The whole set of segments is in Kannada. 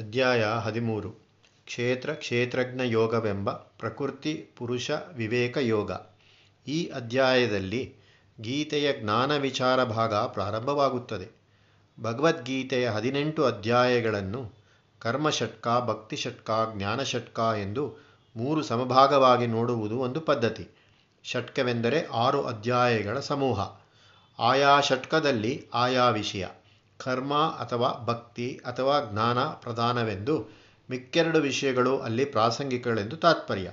ಅಧ್ಯಾಯ ಹದಿಮೂರು. ಕ್ಷೇತ್ರ ಕ್ಷೇತ್ರಜ್ಞ ಯೋಗವೆಂಬ ಪ್ರಕೃತಿ ಪುರುಷ ವಿವೇಕ ಯೋಗ. ಈ ಅಧ್ಯಾಯದಲ್ಲಿ ಗೀತೆಯ ಜ್ಞಾನ ವಿಚಾರ ಭಾಗ ಪ್ರಾರಂಭವಾಗುತ್ತದೆ. ಭಗವದ್ಗೀತೆಯ ಹದಿನೆಂಟು ಅಧ್ಯಾಯಗಳನ್ನು ಕರ್ಮಷಟ್ಕ ಭಕ್ತಿಷಟ್ಕ ಜ್ಞಾನಷಟ್ಕ ಎಂದು ಮೂರು ಸಮಭಾಗವಾಗಿ ನೋಡುವುದು ಒಂದು ಪದ್ಧತಿ. ಷಟ್ಕವೆಂದರೆ ಆರು ಅಧ್ಯಾಯಗಳ ಸಮೂಹ. ಆಯಾ ಷಟ್ಕದಲ್ಲಿ ಆಯಾ ವಿಷಯ. ಕರ್ಮ ಅಥವಾ ಭಕ್ತಿ ಅಥವಾ ಜ್ಞಾನ ಪ್ರಧಾನವೆಂದು ಮಿಕ್ಕೆರಡು ವಿಷಯಗಳು ಅಲ್ಲಿ ಪ್ರಾಸಂಗಿಕಗಳೆಂದು ತಾತ್ಪರ್ಯ.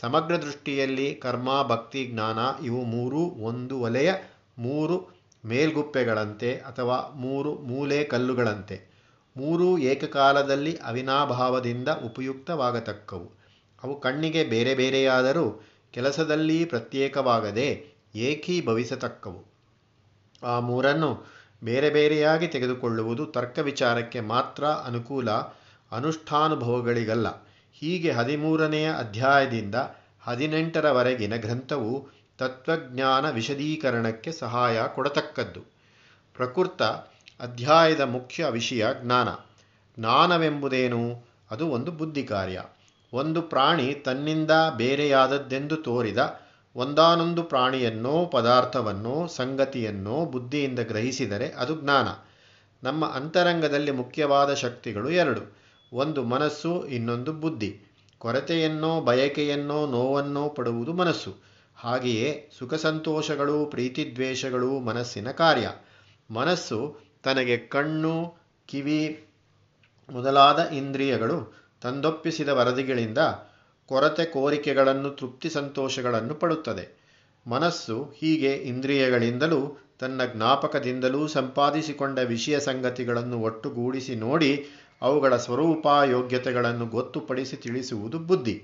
ಸಮಗ್ರ ದೃಷ್ಟಿಯಲ್ಲಿ ಕರ್ಮ, ಭಕ್ತಿ, ಜ್ಞಾನ ಇವು ಮೂರೂ ಒಂದು ಒಲೆಯ ಮೂರು ಮೇಲ್ಗುಪ್ಪೆಗಳಂತೆ ಅಥವಾ ಮೂರು ಮೂಲೆ ಕಲ್ಲುಗಳಂತೆ. ಮೂರೂ ಏಕಕಾಲದಲ್ಲಿ ಅವಿನಾಭಾವದಿಂದ ಉಪಯುಕ್ತವಾಗತಕ್ಕವು. ಅವು ಕಣ್ಣಿಗೆ ಬೇರೆ ಬೇರೆಯಾದರೂ ಕೆಲಸದಲ್ಲಿ ಪ್ರತ್ಯೇಕವಾಗದೆ ಏಕೀಭವಿಸತಕ್ಕವು. ಆ ಮೂರನ್ನು ಬೇರೆ ಬೇರೆಯಾಗಿ ತೆಗೆದುಕೊಳ್ಳುವುದು ತರ್ಕ ವಿಚಾರಕ್ಕೆ ಮಾತ್ರ ಅನುಕೂಲ ಅನುಷ್ಠಾನುಭವಗಳಿಗಲ್ಲ. ಹೀಗೆ ಹದಿಮೂರನೆಯ ಅಧ್ಯಾಯದಿಂದ ಹದಿನೆಂಟರವರೆಗಿನ ಗ್ರಂಥವು ತತ್ವಜ್ಞಾನ ವಿಶದೀಕರಣಕ್ಕೆ ಸಹಾಯ ಕೊಡತಕ್ಕದ್ದು. ಪ್ರಕೃತ ಅಧ್ಯಾಯದ ಮುಖ್ಯ ವಿಷಯ ಜ್ಞಾನ. ಜ್ಞಾನವೆಂಬುದೇನು? ಅದು ಒಂದು ಬುದ್ಧಿ ಕಾರ್ಯ ಒಂದು ಪ್ರಾಣಿ ತನ್ನಿಂದ ಬೇರೆಯಾದದ್ದೆಂದು ತೋರಿದ ಒಂದಾನೊಂದು ಪ್ರಾಣಿಯನ್ನೋ, ಪದಾರ್ಥವನ್ನೋ, ಸಂಗತಿಯನ್ನೋ ಬುದ್ಧಿಯಿಂದ ಗ್ರಹಿಸಿದರೆ ಅದು ಜ್ಞಾನ. ನಮ್ಮ ಅಂತರಂಗದಲ್ಲಿ ಮುಖ್ಯವಾದ ಶಕ್ತಿಗಳು ಎರಡು. ಒಂದು ಮನಸ್ಸು, ಇನ್ನೊಂದು ಬುದ್ಧಿ. ಕೊರತೆಯನ್ನೋ, ಬಯಕೆಯನ್ನೋ, ನೋವನ್ನೋ ಪಡುವುದು ಮನಸ್ಸು. ಹಾಗೆಯೇ ಸುಖ ಸಂತೋಷಗಳು ಪ್ರೀತಿದ್ವೇಷಗಳು ಮನಸ್ಸಿನ ಕಾರ್ಯ. ಮನಸ್ಸು ತನಗೆ ಕಣ್ಣು, ಕಿವಿ ಮೊದಲಾದ ಇಂದ್ರಿಯಗಳು ತಂದೊಪ್ಪಿಸಿದ ವರದಿಗಳಿಂದ ಕೊರತೆ ಕೋರಿಕೆಗಳನ್ನು, ತೃಪ್ತಿ ಸಂತೋಷಗಳನ್ನು ಪಡುತ್ತದೆ. ಮನಸ್ಸು ಹೀಗೆ ಇಂದ್ರಿಯಗಳಿಂದಲೂ, ತನ್ನ ಜ್ಞಾಪಕದಿಂದಲೂ ಸಂಪಾದಿಸಿಕೊಂಡ ವಿಷಯ ಸಂಗತಿಗಳನ್ನು ಒಟ್ಟುಗೂಡಿಸಿ ನೋಡಿ, ಅವುಗಳ ಸ್ವರೂಪ ಯೋಗ್ಯತೆಗಳನ್ನು ಗೊತ್ತುಪಡಿಸಿ ತಿಳಿಸುವುದು ಬುದ್ಧಿ.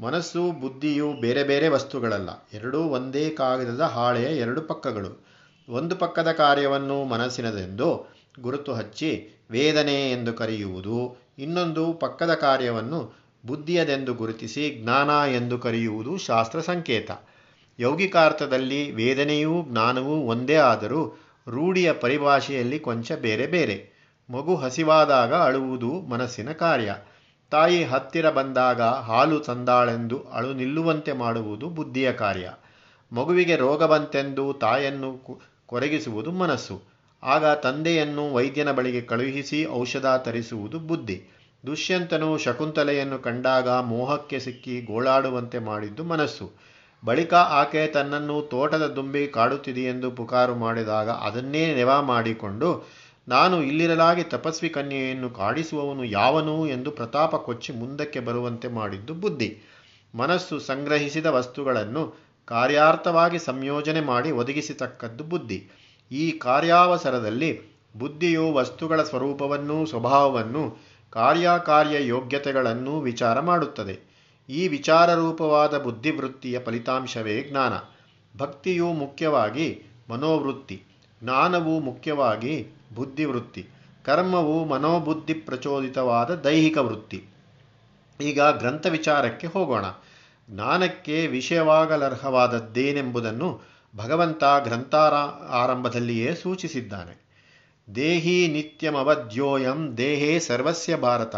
ಮನಸ್ಸು ಬುದ್ಧಿಯು ಬೇರೆ ಬೇರೆ ವಸ್ತುಗಳಲ್ಲ, ಎರಡೂ ಒಂದೇ ಕಾಗದದ ಹಾಳೆಯ ಎರಡು ಪಕ್ಕಗಳು. ಒಂದು ಪಕ್ಕದ ಕಾರ್ಯವನ್ನು ಮನಸ್ಸಿನದೆಂದು ಗುರುತು ಹಚ್ಚಿ, ವೇದನೆ ಎಂದು ಕರೆಯುವುದು, ಇನ್ನೊಂದು ಪಕ್ಕದ ಕಾರ್ಯವನ್ನು ಬುದ್ಧಿಯದೆಂದು ಗುರುತಿಸಿ ಜ್ಞಾನ ಎಂದು ಕರೆಯುವುದು ಶಾಸ್ತ್ರ ಸಂಕೇತ. ಯೌಗಿಕಾರ್ಥದಲ್ಲಿ ವೇದನೆಯೂ ಜ್ಞಾನವೂ ಒಂದೇ ಆದರೂ ರೂಢಿಯ ಪರಿಭಾಷೆಯಲ್ಲಿ ಕೊಂಚ ಬೇರೆ ಬೇರೆ. ಮಗು ಹಸಿವಾದಾಗ ಅಳುವುದು ಮನಸ್ಸಿನ ಕಾರ್ಯ. ತಾಯಿ ಹತ್ತಿರ ಬಂದಾಗ ಹಾಲು ತಂದಾಳೆಂದು ಅಳು ನಿಲ್ಲುವಂತೆ ಮಾಡುವುದು ಬುದ್ಧಿಯ ಕಾರ್ಯ. ಮಗುವಿಗೆ ರೋಗ ಬಂತೆಂದು ತಾಯನ್ನು ಕೊರಗಿಸುವುದು ಮನಸ್ಸು. ಆಗ ತಂದೆಯನ್ನು ವೈದ್ಯನ ಬಳಿಗೆ ಕಳುಹಿಸಿ ಔಷಧ ತರಿಸುವುದು ಬುದ್ಧಿ. ದುಷ್ಯಂತನು ಶಕುಂತಲೆಯನ್ನು ಕಂಡಾಗ ಮೋಹಕ್ಕೆ ಸಿಕ್ಕಿ ಗೋಳಾಡುವಂತೆ ಮಾಡಿದ್ದು ಮನಸ್ಸು. ಬಳಿಕ ಆಕೆ ತನ್ನನ್ನು ತೋಟದ ದುಂಬಿ ಕಾಡುತ್ತಿದೆಯೆಂದು ಪುಕಾರು ಮಾಡಿದಾಗ ಅದನ್ನೇ ನೆವ ಮಾಡಿಕೊಂಡು, ನಾನು ಇಲ್ಲಿರಲಾಗಿ ತಪಸ್ವಿ ಕನ್ಯೆಯನ್ನು ಕಾಡಿಸುವವನು ಯಾವನು ಎಂದು ಪ್ರತಾಪ ಕೊಚ್ಚಿ ಮುಂದಕ್ಕೆ ಬರುವಂತೆ ಮಾಡಿದ್ದು ಬುದ್ಧಿ. ಮನಸ್ಸು ಸಂಗ್ರಹಿಸಿದ ವಸ್ತುಗಳನ್ನು ಕಾರ್ಯಾರ್ಥವಾಗಿ ಸಂಯೋಜನೆ ಮಾಡಿ ಒದಗಿಸತಕ್ಕದ್ದು ಬುದ್ಧಿ. ಈ ಕಾರ್ಯಾವಸರದಲ್ಲಿ ಬುದ್ಧಿಯು ವಸ್ತುಗಳ ಸ್ವರೂಪವನ್ನು ಸ್ವಭಾವವನ್ನು ಕಾರ್ಯಕಾರ್ಯ ಯೋಗ್ಯತೆಗಳನ್ನೂ ವಿಚಾರ ಮಾಡುತ್ತದೆ. ಈ ವಿಚಾರರೂಪವಾದ ಬುದ್ಧಿವೃತ್ತಿಯ ಫಲಿತಾಂಶವೇ ಜ್ಞಾನ. ಭಕ್ತಿಯು ಮುಖ್ಯವಾಗಿ ಮನೋವೃತ್ತಿ, ಜ್ಞಾನವು ಮುಖ್ಯವಾಗಿ ಬುದ್ಧಿವೃತ್ತಿ, ಕರ್ಮವು ಮನೋಬುದ್ಧಿ ಪ್ರಚೋದಿತವಾದ ದೈಹಿಕ ವೃತ್ತಿ. ಈಗ ಗ್ರಂಥ ವಿಚಾರಕ್ಕೆ ಹೋಗೋಣ. ಜ್ಞಾನಕ್ಕೆ ವಿಷಯವಾಗಲರ್ಹವಾದದ್ದೇನೆಂಬುದನ್ನು ಭಗವಂತ ಗ್ರಂಥಾರ, ಆರಂಭದಲ್ಲಿಯೇ ಸೂಚಿಸಿದ್ದಾನೆ. ದೇಹಿ ನಿತ್ಯಮವಧ್ಯೋಯಂ ದೇಹೇ ಸರ್ವಸ್ಯ ಭಾರತ.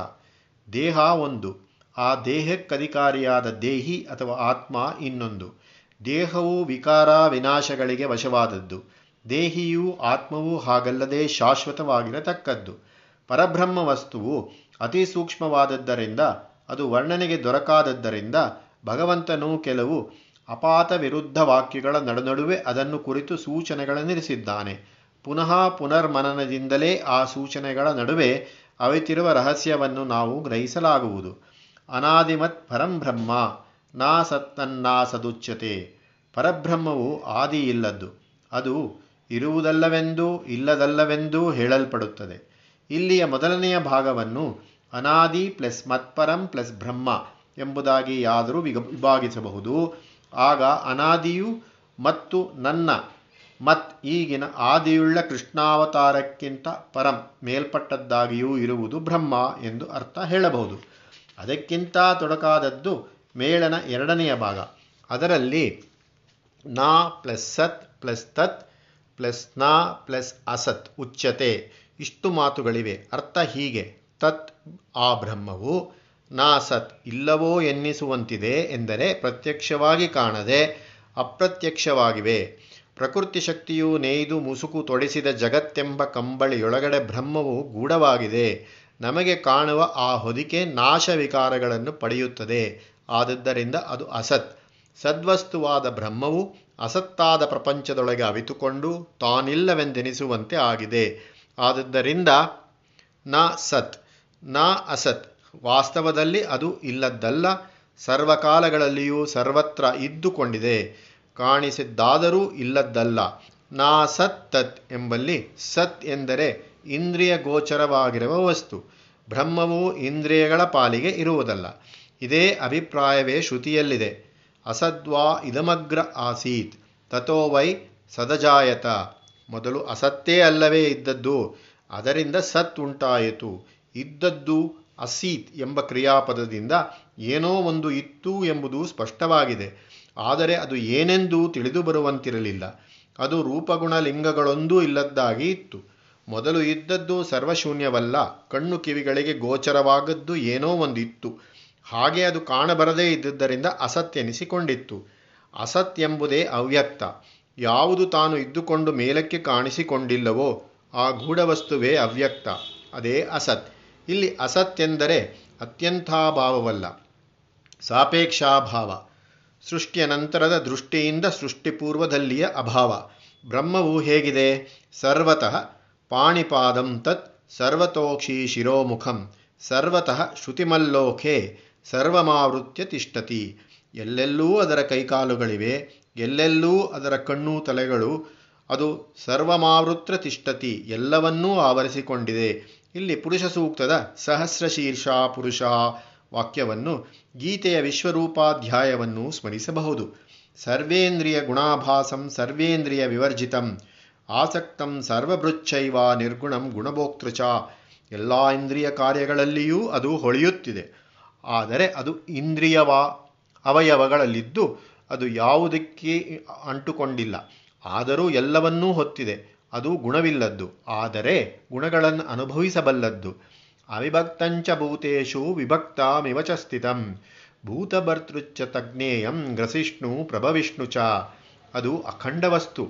ದೇಹ ಒಂದು, ಆ ದೇಹಕ್ಕಧಿಕಾರಿಯಾದ ದೇಹಿ ಅಥವಾ ಆತ್ಮ ಇನ್ನೊಂದು. ದೇಹವು ವಿಕಾರ ವಿನಾಶಗಳಿಗೆ ವಶವಾದದ್ದು. ದೇಹಿಯು ಆತ್ಮವು ಹಾಗಲ್ಲದೆ ಶಾಶ್ವತವಾಗಿರತಕ್ಕದ್ದು. ಪರಬ್ರಹ್ಮ ವಸ್ತುವು ಅತಿ ಸೂಕ್ಷ್ಮವಾದದ್ದರಿಂದ, ಅದು ವರ್ಣನೆಗೆ ದೊರಕಾದದ್ದರಿಂದ, ಭಗವಂತನು ಕೆಲವು ಅಪಾತ ವಿರುದ್ಧ ವಾಕ್ಯಗಳ ನಡುನಡುವೆ ಅದನ್ನು ಕುರಿತು ಸೂಚನೆಗಳನ್ನಿರಿಸಿದ್ದಾನೆ ಪುನಃ ಪುನರ್ಮನನದಿಂದಲೇ ಆ ಸೂಚನೆಗಳ ನಡುವೆ ಅವಿತಿರುವ ರಹಸ್ಯವನ್ನು ನಾವು ಗ್ರಹಿಸಲಾಗುವುದು. ಅನಾದಿಮತ್ ಪರಂಬ್ರಹ್ಮ ನಾ ಸತ್ತನ್ನಾ ಸದುಚ್ಯತೆ. ಪರಬ್ರಹ್ಮವು ಆದಿ ಇಲ್ಲದ್ದು ಅದು ಇರುವುದಲ್ಲವೆಂದೂ, ಇಲ್ಲದಲ್ಲವೆಂದೂ ಹೇಳಲ್ಪಡುತ್ತದೆ. ಇಲ್ಲಿಯ ಮೊದಲನೆಯ ಭಾಗವನ್ನು ಅನಾದಿ ಪ್ಲಸ್ ಮತ್ಪರಂ ಪ್ಲಸ್ ಬ್ರಹ್ಮ ಎಂಬುದಾಗಿ ಯಾದರೂ ವಿಭಾಗಿಸಬಹುದು. ಆಗ ಅನಾದಿಯು ಮತ್ತು ನನ್ನ ಮತ್ ಈಗಿನ ಆದಿಯುಳ್ಳ ಕೃಷ್ಣಾವತಾರಕ್ಕಿಂತ ಪರಂ ಮೇಲ್ಪಟ್ಟದ್ದಾಗಿಯೂ ಇರುವುದು ಬ್ರಹ್ಮ ಎಂದು ಅರ್ಥ ಹೇಳಬಹುದು. ಅದಕ್ಕಿಂತ ತೊಡಕಾದದ್ದು ಮೇಳನ ಎರಡನೆಯ ಭಾಗ. ಅದರಲ್ಲಿ ನಾ ಪ್ಲಸ್ ಸತ್ ಪ್ಲಸ್ ತತ್ ಪ್ಲಸ್ ನಾ ಪ್ಲಸ್ ಅಸತ್ ಉಚ್ಯತೆ ಇಷ್ಟು ಮಾತುಗಳಿವೆ. ಅರ್ಥ ಹೀಗೆ. ತತ್ ಆ ಬ್ರಹ್ಮವು ನಾ ಸತ್ ಇಲ್ಲವೋ ಎನ್ನಿಸುವಂತಿದೆ ಎಂದರೆ ಪ್ರತ್ಯಕ್ಷವಾಗಿ ಕಾಣದೆ ಅಪ್ರತ್ಯಕ್ಷವಾಗಿವೆ. ಪ್ರಕೃತಿ ಶಕ್ತಿಯು ನೇಯ್ದು ಮುಸುಕು ತೊಡಿಸಿದ ಜಗತ್ತೆಂಬ ಕಂಬಳಿಯೊಳಗಡೆ ಬ್ರಹ್ಮವು ಗೂಢವಾಗಿದೆ. ನಮಗೆ ಕಾಣುವ ಆ ಹೊದಿಕೆ ನಾಶ ವಿಕಾರಗಳನ್ನು ಪಡೆಯುತ್ತದೆ. ಆದದ್ದರಿಂದ ಅದು ಅಸತ್. ಸದ್ವಸ್ತುವಾದ ಬ್ರಹ್ಮವು ಅಸತ್ತಾದ ಪ್ರಪಂಚದೊಳಗೆ ಅವಿತುಕೊಂಡು ತಾನಿಲ್ಲವೆಂದೆನಿಸುವಂತೆ ಆಗಿದೆ. ಆದದ್ದರಿಂದ ನ ಸತ್, ನ ಅಸತ್. ವಾಸ್ತವದಲ್ಲಿ ಅದು ಇಲ್ಲದ್ದಲ್ಲ. ಸರ್ವಕಾಲಗಳಲ್ಲಿಯೂ ಸರ್ವತ್ರ ಇದ್ದುಕೊಂಡಿದೆ. ಕಾಣಿಸಿದ್ದಾದರೂ ಇಲ್ಲದ್ದಲ್ಲ. ನಾ ಸತ್ ತತ್ ಎಂಬಲ್ಲಿ ಸತ್ ಎಂದರೆ ಇಂದ್ರಿಯ ಗೋಚರವಾಗಿರುವ ವಸ್ತು. ಬ್ರಹ್ಮವು ಇಂದ್ರಿಯಗಳ ಪಾಲಿಗೆ ಇರುವುದಲ್ಲ. ಇದೇ ಅಭಿಪ್ರಾಯವೇ ಶ್ರುತಿಯಲ್ಲಿದೆ. ಅಸದ್ವಾ ಇದಮಗ್ರ ಆಸೀತ್. ತಥೋ ವೈ ಸದಜಾಯತ. ಮೊದಲು ಅಸತ್ತೇ ಅಲ್ಲವೇ ಇದ್ದದ್ದು. ಅದರಿಂದ ಸತ್ ಉಂಟಾಯಿತು. ಇದ್ದದ್ದು ಅಸೀತ್ ಎಂಬ ಕ್ರಿಯಾಪದದಿಂದ ಏನೋ ಒಂದು ಇತ್ತು ಎಂಬುದು ಸ್ಪಷ್ಟವಾಗಿದೆ. ಆದರೆ ಅದು ಏನೆಂದೂ ತಿಳಿದು ಬರುವಂತಿರಲಿಲ್ಲ. ಅದು ರೂಪಗುಣ ಲಿಂಗಗಳೊಂದೂ ಇಲ್ಲದ್ದಾಗಿ ಇತ್ತು. ಮೊದಲು ಇದ್ದದ್ದು ಸರ್ವಶೂನ್ಯವಲ್ಲ. ಕಣ್ಣು ಕಿವಿಗಳಿಗೆ ಗೋಚರವಾಗದ್ದು ಏನೋ ಒಂದಿತ್ತು. ಹಾಗೆ ಅದು ಕಾಣಬರದೇ ಇದ್ದುದರಿಂದ ಅಸತ್ಯೆನಿಸಿಕೊಂಡಿತ್ತು. ಅಸತ್ ಎಂಬುದೇ ಅವ್ಯಕ್ತ. ಯಾವುದು ತಾನು ಇದ್ದುಕೊಂಡು ಮೇಲಕ್ಕೆ ಕಾಣಿಸಿಕೊಂಡಿಲ್ಲವೋ ಆ ಗೂಢವಸ್ತುವೇ ಅವ್ಯಕ್ತ. ಅದೇ ಅಸತ್. ಇಲ್ಲಿ ಅಸತ್ ಎಂದರೆ ಅತ್ಯಂತಾಭಾವವಲ್ಲ ಸಾಪೇಕ್ಷಾಭಾವ. ಸೃಷ್ಟಿಯ ನಂತರದ ದೃಷ್ಟಿಯಿಂದ ಸೃಷ್ಟಿಪೂರ್ವದಲ್ಲಿಯ ಅಭಾವ. ಬ್ರಹ್ಮವು ಹೇಗಿದೆ? ಸರ್ವತಃ ಪಾಣಿಪಾದಂ ತತ್ ಸರ್ವತೋಕ್ಷಿ ಶಿರೋಮುಖಂ. ಸರ್ವತಃ ಶ್ರುತಿಮಲ್ಲೋಕೆ ಸರ್ವಮಾವೃತ್ಯ ತಿಷ್ಟತಿ. ಎಲ್ಲೆಲ್ಲೂ ಅದರ ಕೈಕಾಲುಗಳಿವೆ, ಎಲ್ಲೆಲ್ಲೂ ಅದರ ಕಣ್ಣು ತಲೆಗಳು, ಅದು ಸರ್ವಮಾವೃತ್ರ ತಿಷ್ಟತಿ, ಎಲ್ಲವನ್ನೂ ಆವರಿಸಿಕೊಂಡಿದೆ. ಇಲ್ಲಿ ಪುರುಷ ಸೂಕ್ತದ ಸಹಸ್ರಶೀರ್ಷ ಪುರುಷ ವಾಕ್ಯವನ್ನು ಗೀತೆಯ ವಿಶ್ವರೂಪಾಧ್ಯಾಯವನ್ನು ಸ್ಮರಿಸಬಹುದು. ಸರ್ವೇಂದ್ರಿಯ ಗುಣಾಭಾಸಂ, ಸರ್ವೇಂದ್ರಿಯ ವಿವರ್ಜಿತಂ, ಆಸಕ್ತಂ ಸರ್ವಭೃಚ್ಛೈವ ನಿರ್ಗುಣಂ ಗುಣಭೋಕ್ತೃಚ. ಎಲ್ಲ ಇಂದ್ರಿಯ ಕಾರ್ಯಗಳಲ್ಲಿಯೂ ಅದು ಹೊಳೆಯುತ್ತಿದೆ. ಆದರೆ ಅದು ಇಂದ್ರಿಯವ, ಅವಯವಗಳಲ್ಲಿದ್ದು ಅದು ಯಾವುದಕ್ಕೆ ಅಂಟುಕೊಂಡಿಲ್ಲ. ಆದರೂ ಎಲ್ಲವನ್ನೂ ಹೊತ್ತಿದೆ. ಅದು ಗುಣವಿಲ್ಲದ್ದು. ಆದರೆ ಗುಣಗಳನ್ನು ಅನುಭವಿಸಬಲ್ಲದ್ದು. ಅವಿಭಕ್ತಂಚ ಭೂತೇಶು ವಿಭಕ್ತಮಿವ ಚ ಸ್ಥಿತಂ. ಭೂತಭರ್ತೃಚ್ಚ ತಜ್ಞೇಯಂ ಗ್ರಸಿಷ್ಣು ಪ್ರಭವಿಷ್ಣು ಚ. ಅದು ಅಖಂಡ ವಸ್ತು.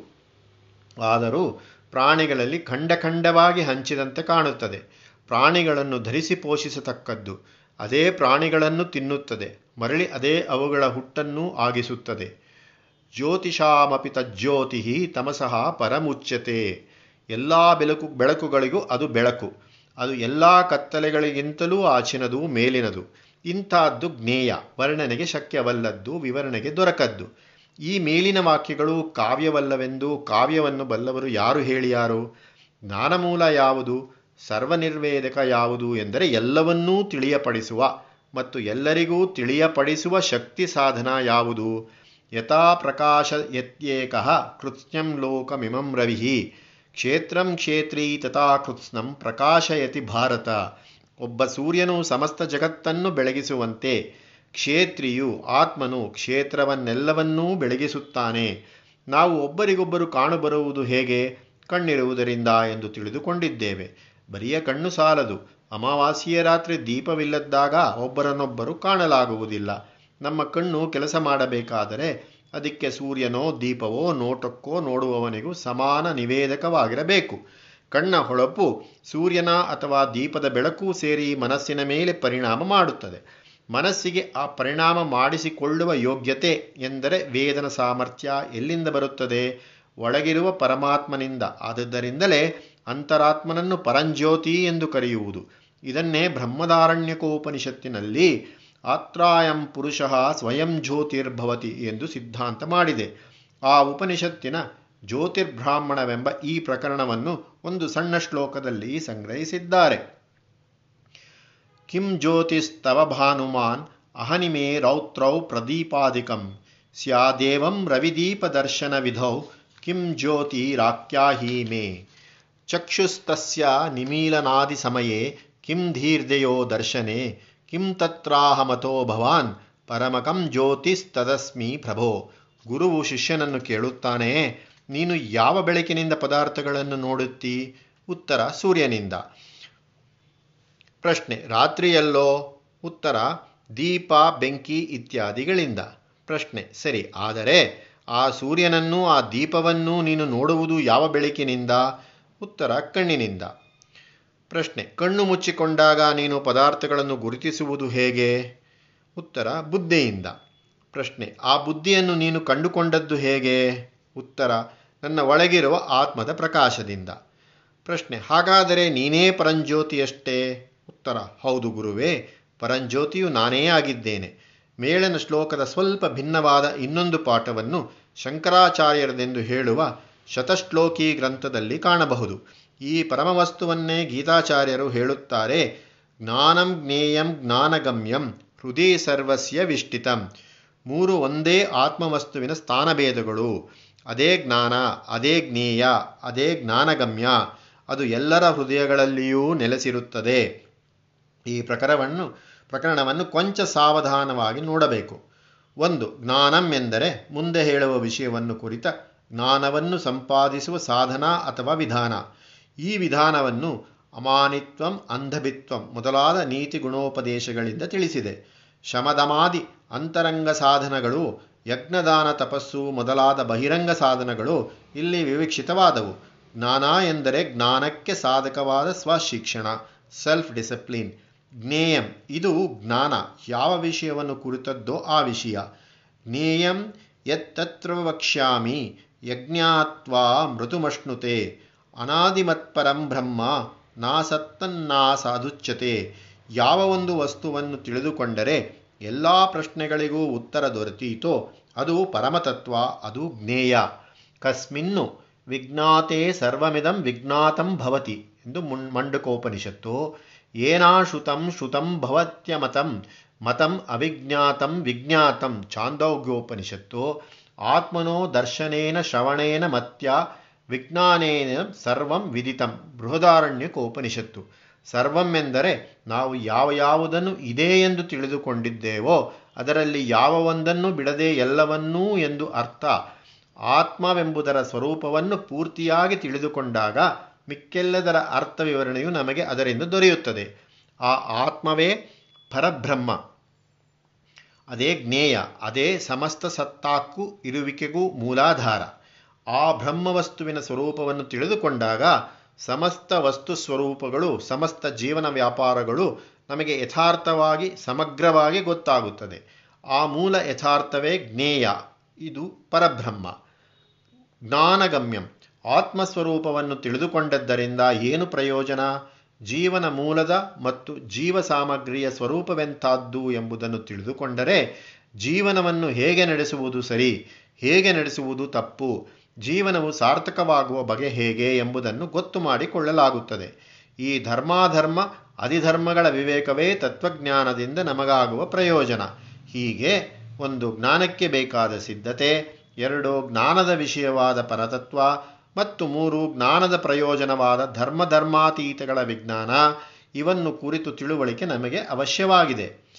ಆದರೂ ಪ್ರಾಣಿಗಳಲ್ಲಿ ಖಂಡಖಂಡವಾಗಿ ಹಂಚಿದಂತೆ ಕಾಣುತ್ತದೆ. ಪ್ರಾಣಿಗಳನ್ನು ಧರಿಸಿ ಪೋಷಿಸತಕ್ಕದ್ದು ಅದೇ ಪ್ರಾಣಿಗಳನ್ನು ತಿನ್ನುತ್ತದೆ. ಮರಳಿ ಅದೇ ಅವುಗಳ ಹುಟ್ಟನ್ನು ಆಗಿಸುತ್ತದೆ. ಜ್ಯೋತಿಷಾಮಪಿ ತಜ್ಜ್ಯೋತಿ ತಮಸಃ ಪರಮುಚ್ಯತೆ. ಎಲ್ಲ ಬೆಳಕು ಬೆಳಕುಗಳಿಗೂ ಅದು ಬೆಳಕು. ಅದು ಎಲ್ಲ ಕತ್ತಲೆಗಳಿಗಿಂತಲೂ ಆಚಿನದು, ಮೇಲಿನದು. ಇಂಥದ್ದು ಜ್ಞೇಯ, ವರ್ಣನೆಗೆ ಶಕ್ಯವಲ್ಲದ್ದು, ವಿವರಣೆಗೆ ದೊರಕದ್ದು. ಈ ಮೇಲಿನ ವಾಕ್ಯಗಳು ಕಾವ್ಯವಲ್ಲವೆಂದು, ಕಾವ್ಯವನ್ನು ಬಲ್ಲವರು ಯಾರು ಹೇಳಿಯಾರು? ಜ್ಞಾನಮೂಲ ಯಾವುದು? ಸರ್ವನಿರ್ವೇದಕ ಯಾವುದು ಎಂದರೆ ಎಲ್ಲವನ್ನೂ ತಿಳಿಯಪಡಿಸುವ ಮತ್ತು ಎಲ್ಲರಿಗೂ ತಿಳಿಯಪಡಿಸುವ ಶಕ್ತಿ ಸಾಧನ ಯಾವುದು? ಯಥಾ ಪ್ರಕಾಶ ಯತ್ಯೇಕ ಕೃತ್ಯಂ ಲೋಕಮಿಮಂ ರವಿ. ಕ್ಷೇತ್ರಂ ಕ್ಷೇತ್ರೀ ತಥಾ ಕೃತ್ಸ್ನಂ ಪ್ರಕಾಶಯತಿ ಭಾರತ. ಒಬ್ಬ ಸೂರ್ಯನು ಸಮಸ್ತ ಜಗತ್ತನ್ನು ಬೆಳಗಿಸುವಂತೆ ಕ್ಷೇತ್ರಿಯು ಆತ್ಮನು ಕ್ಷೇತ್ರವನ್ನೆಲ್ಲವನ್ನೂ ಬೆಳಗಿಸುತ್ತಾನೆ. ನಾವು ಒಬ್ಬರಿಗೊಬ್ಬರು ಕಾಣಬರುವುದು ಹೇಗೆ? ಕಣ್ಣಿರುವುದರಿಂದ ಎಂದು ತಿಳಿದುಕೊಂಡಿದ್ದೇವೆ. ಬರಿಯ ಕಣ್ಣು ಸಾಲದು. ಅಮಾವಾಸ್ಯೆಯ ರಾತ್ರಿ ದೀಪವಿಲ್ಲದ್ದಾಗ ಒಬ್ಬರನ್ನೊಬ್ಬರು ಕಾಣಲಾಗುವುದಿಲ್ಲ. ನಮ್ಮ ಕಣ್ಣು ಕೆಲಸ ಮಾಡಬೇಕಾದರೆ ಅದಕ್ಕೆ ಸೂರ್ಯನೋ ದೀಪವೋ ನೋಟಕ್ಕೋ ನೋಡುವವನಿಗೂ ಸಮಾನ ನಿವೇದಕವಾಗಿರಬೇಕು. ಕಣ್ಣ ಹೊಳಪು ಸೂರ್ಯನ ಅಥವಾ ದೀಪದ ಬೆಳಕು ಸೇರಿ ಮನಸ್ಸಿನ ಮೇಲೆ ಪರಿಣಾಮ ಮಾಡುತ್ತದೆ. ಮನಸ್ಸಿಗೆ ಆ ಪರಿಣಾಮ ಮಾಡಿಸಿಕೊಳ್ಳುವ ಯೋಗ್ಯತೆ ಎಂದರೆ ವೇದನ ಸಾಮರ್ಥ್ಯ ಎಲ್ಲಿಂದ ಬರುತ್ತದೆ? ಒಳಗಿರುವ ಪರಮಾತ್ಮನಿಂದ. ಆದದ್ದರಿಂದಲೇ ಅಂತರಾತ್ಮನನ್ನು ಪರಂಜ್ಯೋತಿ ಎಂದು ಕರೆಯುವುದು. ಇದನ್ನೇ ಬ್ರಹ್ಮದಾರಣ್ಯಕೋಪನಿಷತ್ತಿನಲ್ಲಿ ಆತ್ರಾಯಂ ಪುರುಷ ಸ್ವಯಂ ಜ್ಯೋತಿರ್ಭವತಿ ಎಂದು ಸಿದ್ಧಾಂತ ಮಾಡಿದೆ. ಆ ಉಪನಿಷತ್ತಿನ ಜ್ಯೋತಿರ್ಬ್ರಾಹ್ಮಣವೆಂಬ ಈ ಪ್ರಕರಣವನ್ನು ಒಂದು ಸಣ್ಣ ಶ್ಲೋಕದಲ್ಲಿ ಸಂಗ್ರಹಿಸಿದ್ದಾರೆ. ಕಿಂ ಜ್ಯೋತಿಸ್ತವ ಭಾನುಮಾನ್ ಅಹನಿಮೇ ರೌತ್ರೌ ಪ್ರದೀಪಾದಿಕಂ ಸ್ಯಾದೇವಂ ರವಿದೀಪದರ್ಶನ ವಿಧೌ ಕಿಂ ಜ್ಯೋತಿರಾಖ್ಯಾಹಿ ಮೇ ಚಕ್ಷುಸ್ತಸ್ಯ ನಿಮೀಲನಾದಿಸಮಯೇ ಕಿಂ ಧೀರ್ದೆಯೋ ದರ್ಶನೆ ಕಿಂ ತತ್ರಾಹಮತೋ ಭವಾನ್ ಪರಮಕಂ ಜ್ಯೋತಿಸ್ತದಸ್ಮಿ ಪ್ರಭೋ ಗುರುವು ಶಿಷ್ಯನನ್ನು ಕೇಳುತ್ತಾನೆ, ನೀನು ಯಾವ ಬೆಳಕಿನಿಂದ ಪದಾರ್ಥಗಳನ್ನು ನೋಡುತ್ತೀ? ಉತ್ತರ, ಸೂರ್ಯನಿಂದ. ಪ್ರಶ್ನೆ, ರಾತ್ರಿಯಲ್ಲೋ? ಉತ್ತರ, ದೀಪ, ಬೆಂಕಿ ಇತ್ಯಾದಿಗಳಿಂದ. ಪ್ರಶ್ನೆ, ಸರಿ, ಆದರೆ ಆ ಸೂರ್ಯನನ್ನು ಆ ದೀಪವನ್ನು ನೀನು ನೋಡುವುದು ಯಾವ ಬೆಳಕಿನಿಂದ? ಉತ್ತರ, ಕಣ್ಣಿನಿಂದ. ಪ್ರಶ್ನೆ. ಕಣ್ಣು ಮುಚ್ಚಿಕೊಂಡಾಗ ನೀನು ಪದಾರ್ಥಗಳನ್ನು ಗುರುತಿಸುವುದು ಹೇಗೆ? ಉತ್ತರ, ಬುದ್ಧಿಯಿಂದ. ಪ್ರಶ್ನೆ. ಆ ಬುದ್ಧಿಯನ್ನು ನೀನು ಕಂಡುಕೊಂಡದ್ದು ಹೇಗೆ? ಉತ್ತರ, ನನ್ನ ಒಳಗಿರುವ ಆತ್ಮದ ಪ್ರಕಾಶದಿಂದ. ಪ್ರಶ್ನೆ. ಹಾಗಾದರೆ ನೀನೇ ಪರಂಜ್ಯೋತಿಯಷ್ಟೇ? ಉತ್ತರ, ಹೌದು ಗುರುವೇ, ಪರಂಜ್ಯೋತಿಯು ನಾನೇ ಆಗಿದ್ದೇನೆ. ಮೇಳನ ಶ್ಲೋಕದ ಸ್ವಲ್ಪ ಭಿನ್ನವಾದ ಇನ್ನೊಂದು ಪಾಠವನ್ನು ಶಂಕರಾಚಾರ್ಯರದೆಂದು ಹೇಳುವ ಶತಶ್ಲೋಕಿ ಗ್ರಂಥದಲ್ಲಿ ಕಾಣಬಹುದು. ಈ ಪರಮವಸ್ತುವನ್ನೇ ಗೀತಾಚಾರ್ಯರು ಹೇಳುತ್ತಾರೆ. ಜ್ಞಾನಂ ಜ್ಞೇಯಂ ಜ್ಞಾನಗಮ್ಯಂ ಹೃದಯ ಸರ್ವಸ್ಯ ವಿಷ್ಟಿತಂ ಮೂರು ಒಂದೇ ಆತ್ಮವಸ್ತುವಿನ ಸ್ಥಾನಭೇದಗಳು. ಅದೇ ಜ್ಞಾನ, ಅದೇ ಜ್ಞೇಯ, ಅದೇ ಜ್ಞಾನಗಮ್ಯ. ಅದು ಎಲ್ಲರ ಹೃದಯಗಳಲ್ಲಿಯೂ ನೆಲೆಸಿರುತ್ತದೆ. ಈ ಪ್ರಕರಣವನ್ನು ಪ್ರಕರಣವನ್ನು ಕೊಂಚ ಸಾವಧಾನವಾಗಿ ನೋಡಬೇಕು. ಒಂದು, ಜ್ಞಾನಂ ಎಂದರೆ ಮುಂದೆ ಹೇಳುವ ವಿಷಯವನ್ನು ಕುರಿತ ಜ್ಞಾನವನ್ನು ಸಂಪಾದಿಸುವ ಸಾಧನ ಅಥವಾ ವಿಧಾನ. ಈ ವಿಧಾನವನ್ನು ಅಮಾನಿತ್ವಂ ಅಂಧಭಿತ್ವಂ ಮೊದಲಾದ ನೀತಿ ಗುಣೋಪದೇಶಗಳಿಂದ ತಿಳಿಸಿದೆ. ಶಮದಮಾದಿ ಅಂತರಂಗ ಸಾಧನಗಳು, ಯಜ್ಞದಾನ ತಪಸ್ಸು ಮೊದಲಾದ ಬಹಿರಂಗ ಸಾಧನಗಳು ಇಲ್ಲಿ ವಿವಕ್ಷಿತವಾದವು. ಜ್ಞಾನ ಎಂದರೆ ಜ್ಞಾನಕ್ಕೆ ಸಾಧಕವಾದ ಸ್ವಶಿಕ್ಷಣ ಸೆಲ್ಫ್ ಡಿಸಿಪ್ಲಿನ್ ಜ್ಞೇಯಂ, ಇದು ಜ್ಞಾನ, ಯಾವ ವಿಷಯವನ್ನು ಕುರಿತದ್ದೋ ಆ ವಿಷಯ. ಜ್ಞೇಯಂ ಯತ್ತತ್ರ ವಕ್ಷ್ಯಾಮಿ ಯಜ್ಞಾತ್ವಾ ಮೃದುಮಶ್ನುತೆ ಅನಾದಿಮತ್ಪರಂ ಬ್ರಹ್ಮ, ನಾ ಸತ್ತನ್ನಾ ಸಾಧುಚ್ಯತೆ ಯಾವ ಒಂದು ವಸ್ತುವನ್ನು ತಿಳಿದುಕೊಂಡರೆ ಎಲ್ಲ ಪ್ರಶ್ನೆಗಳಿಗೂ ಉತ್ತರ ದೊರೆತೀತೋ, ಅದು ಪರಮತತ್ವ, ಅದು ಜ್ಞೇಯ. ಕಸ್ಮಿನ್ನು ವಿಜ್ಞಾತೆ ಸರ್ವಮಿದಂ ವಿಜ್ಞಾತಂ ಭವತಿ ಎಂದು ಮಂಡಕೋಪನಿಷತ್ತು ಏನಾಶ್ರುತಂ ಶ್ರುತಂ ಭವತ್ಯಮತಂ ಮತಂ ಅವಿಜ್ಞಾತಂ ವಿಜ್ಞಾತಂ ಚಾಂದೋಗ್ಯೋಪನಿಷತ್ತು, ಆತ್ಮನೋ ದರ್ಶನೇನ ಶ್ರವಣೇನ ಮತ್ಯ ವಿಜ್ಞಾನೇನ ಸರ್ವಂ ವಿದಿತಂ. ಸರ್ವಂ ಎಂದರೆ ನಾವು ಯಾವ ಯಾವುದನ್ನು ಇದೆ ಎಂದು ತಿಳಿದುಕೊಂಡಿದ್ದೇವೋ ಅದರಲ್ಲಿ ಯಾವ ಒಂದನ್ನು ಬಿಡದೆ ಎಲ್ಲವನ್ನೂ ಎಂದು ಅರ್ಥ. ಆತ್ಮವೆಂಬುದರ ಸ್ವರೂಪವನ್ನು ಪೂರ್ತಿಯಾಗಿ ತಿಳಿದುಕೊಂಡಾಗ ಮಿಕ್ಕೆಲ್ಲದರ ಅರ್ಥ ವಿವರಣೆಯು ನಮಗೆ ಅದರಿಂದ ದೊರೆಯುತ್ತದೆ. ಆ ಆತ್ಮವೇ ಪರಬ್ರಹ್ಮ. ಅದೇ ಜ್ಞೇಯ, ಅದೇ ಸಮಸ್ತ ಸತ್ತಾಕ್ಕೂ ಇರುವಿಕೆಗೂ ಮೂಲಾಧಾರ. ಆ ಬ್ರಹ್ಮವಸ್ತುವಿನ ಸ್ವರೂಪವನ್ನು ತಿಳಿದುಕೊಂಡಾಗ ಸಮಸ್ತ ವಸ್ತು ಸ್ವರೂಪಗಳು, ಸಮಸ್ತ ಜೀವನ ವ್ಯಾಪಾರಗಳು ನಮಗೆ ಯಥಾರ್ಥವಾಗಿ, ಸಮಗ್ರವಾಗಿ ಗೊತ್ತಾಗುತ್ತದೆ. ಆ ಮೂಲ ಯಥಾರ್ಥವೇ ಜ್ಞೇಯ. ಇದು ಪರಬ್ರಹ್ಮ. ಜ್ಞಾನಗಮ್ಯಂ. ಆತ್ಮಸ್ವರೂಪವನ್ನು ತಿಳಿದುಕೊಂಡದ್ದರಿಂದ ಏನು ಪ್ರಯೋಜನ? ಜೀವನ ಮೂಲದ ಮತ್ತು ಜೀವ ಸಾಮಗ್ರಿಯ ಸ್ವರೂಪವೆಂಥದ್ದು ಎಂಬುದನ್ನು ತಿಳಿದುಕೊಂಡರೆ ಜೀವನವನ್ನು ಹೇಗೆ ನಡೆಸುವುದು ಸರಿ, ಹೇಗೆ ನಡೆಸುವುದು ತಪ್ಪು ಜೀವನವು ಸಾರ್ಥಕವಾಗುವ ಬಗೆ ಹೇಗೆ ಎಂಬುದನ್ನು ಗೊತ್ತು ಮಾಡಿಕೊಳ್ಳಲಾಗುತ್ತದೆ. ಈ ಧರ್ಮಾಧರ್ಮ, ಅಧಿಧರ್ಮಗಳ ವಿವೇಕವೇ ತತ್ವಜ್ಞಾನದಿಂದ ನಮಗಾಗುವ ಪ್ರಯೋಜನ. ಹೀಗೆ ಒಂದು ಜ್ಞಾನಕ್ಕೆ ಬೇಕಾದ ಸಿದ್ಧತೆ, ಎರಡು ಜ್ಞಾನದ ವಿಷಯವಾದ ಪರತತ್ವ, ಮತ್ತು ಮೂರು ಜ್ಞಾನದ ಪ್ರಯೋಜನವಾದ ಧರ್ಮಧರ್ಮಾತೀತಗಳ ವಿಜ್ಞಾನ, ಇವನ್ನು ಕುರಿತು ತಿಳುವಳಿಕೆ ನಮಗೆ ಅವಶ್ಯವಾಗಿದೆ.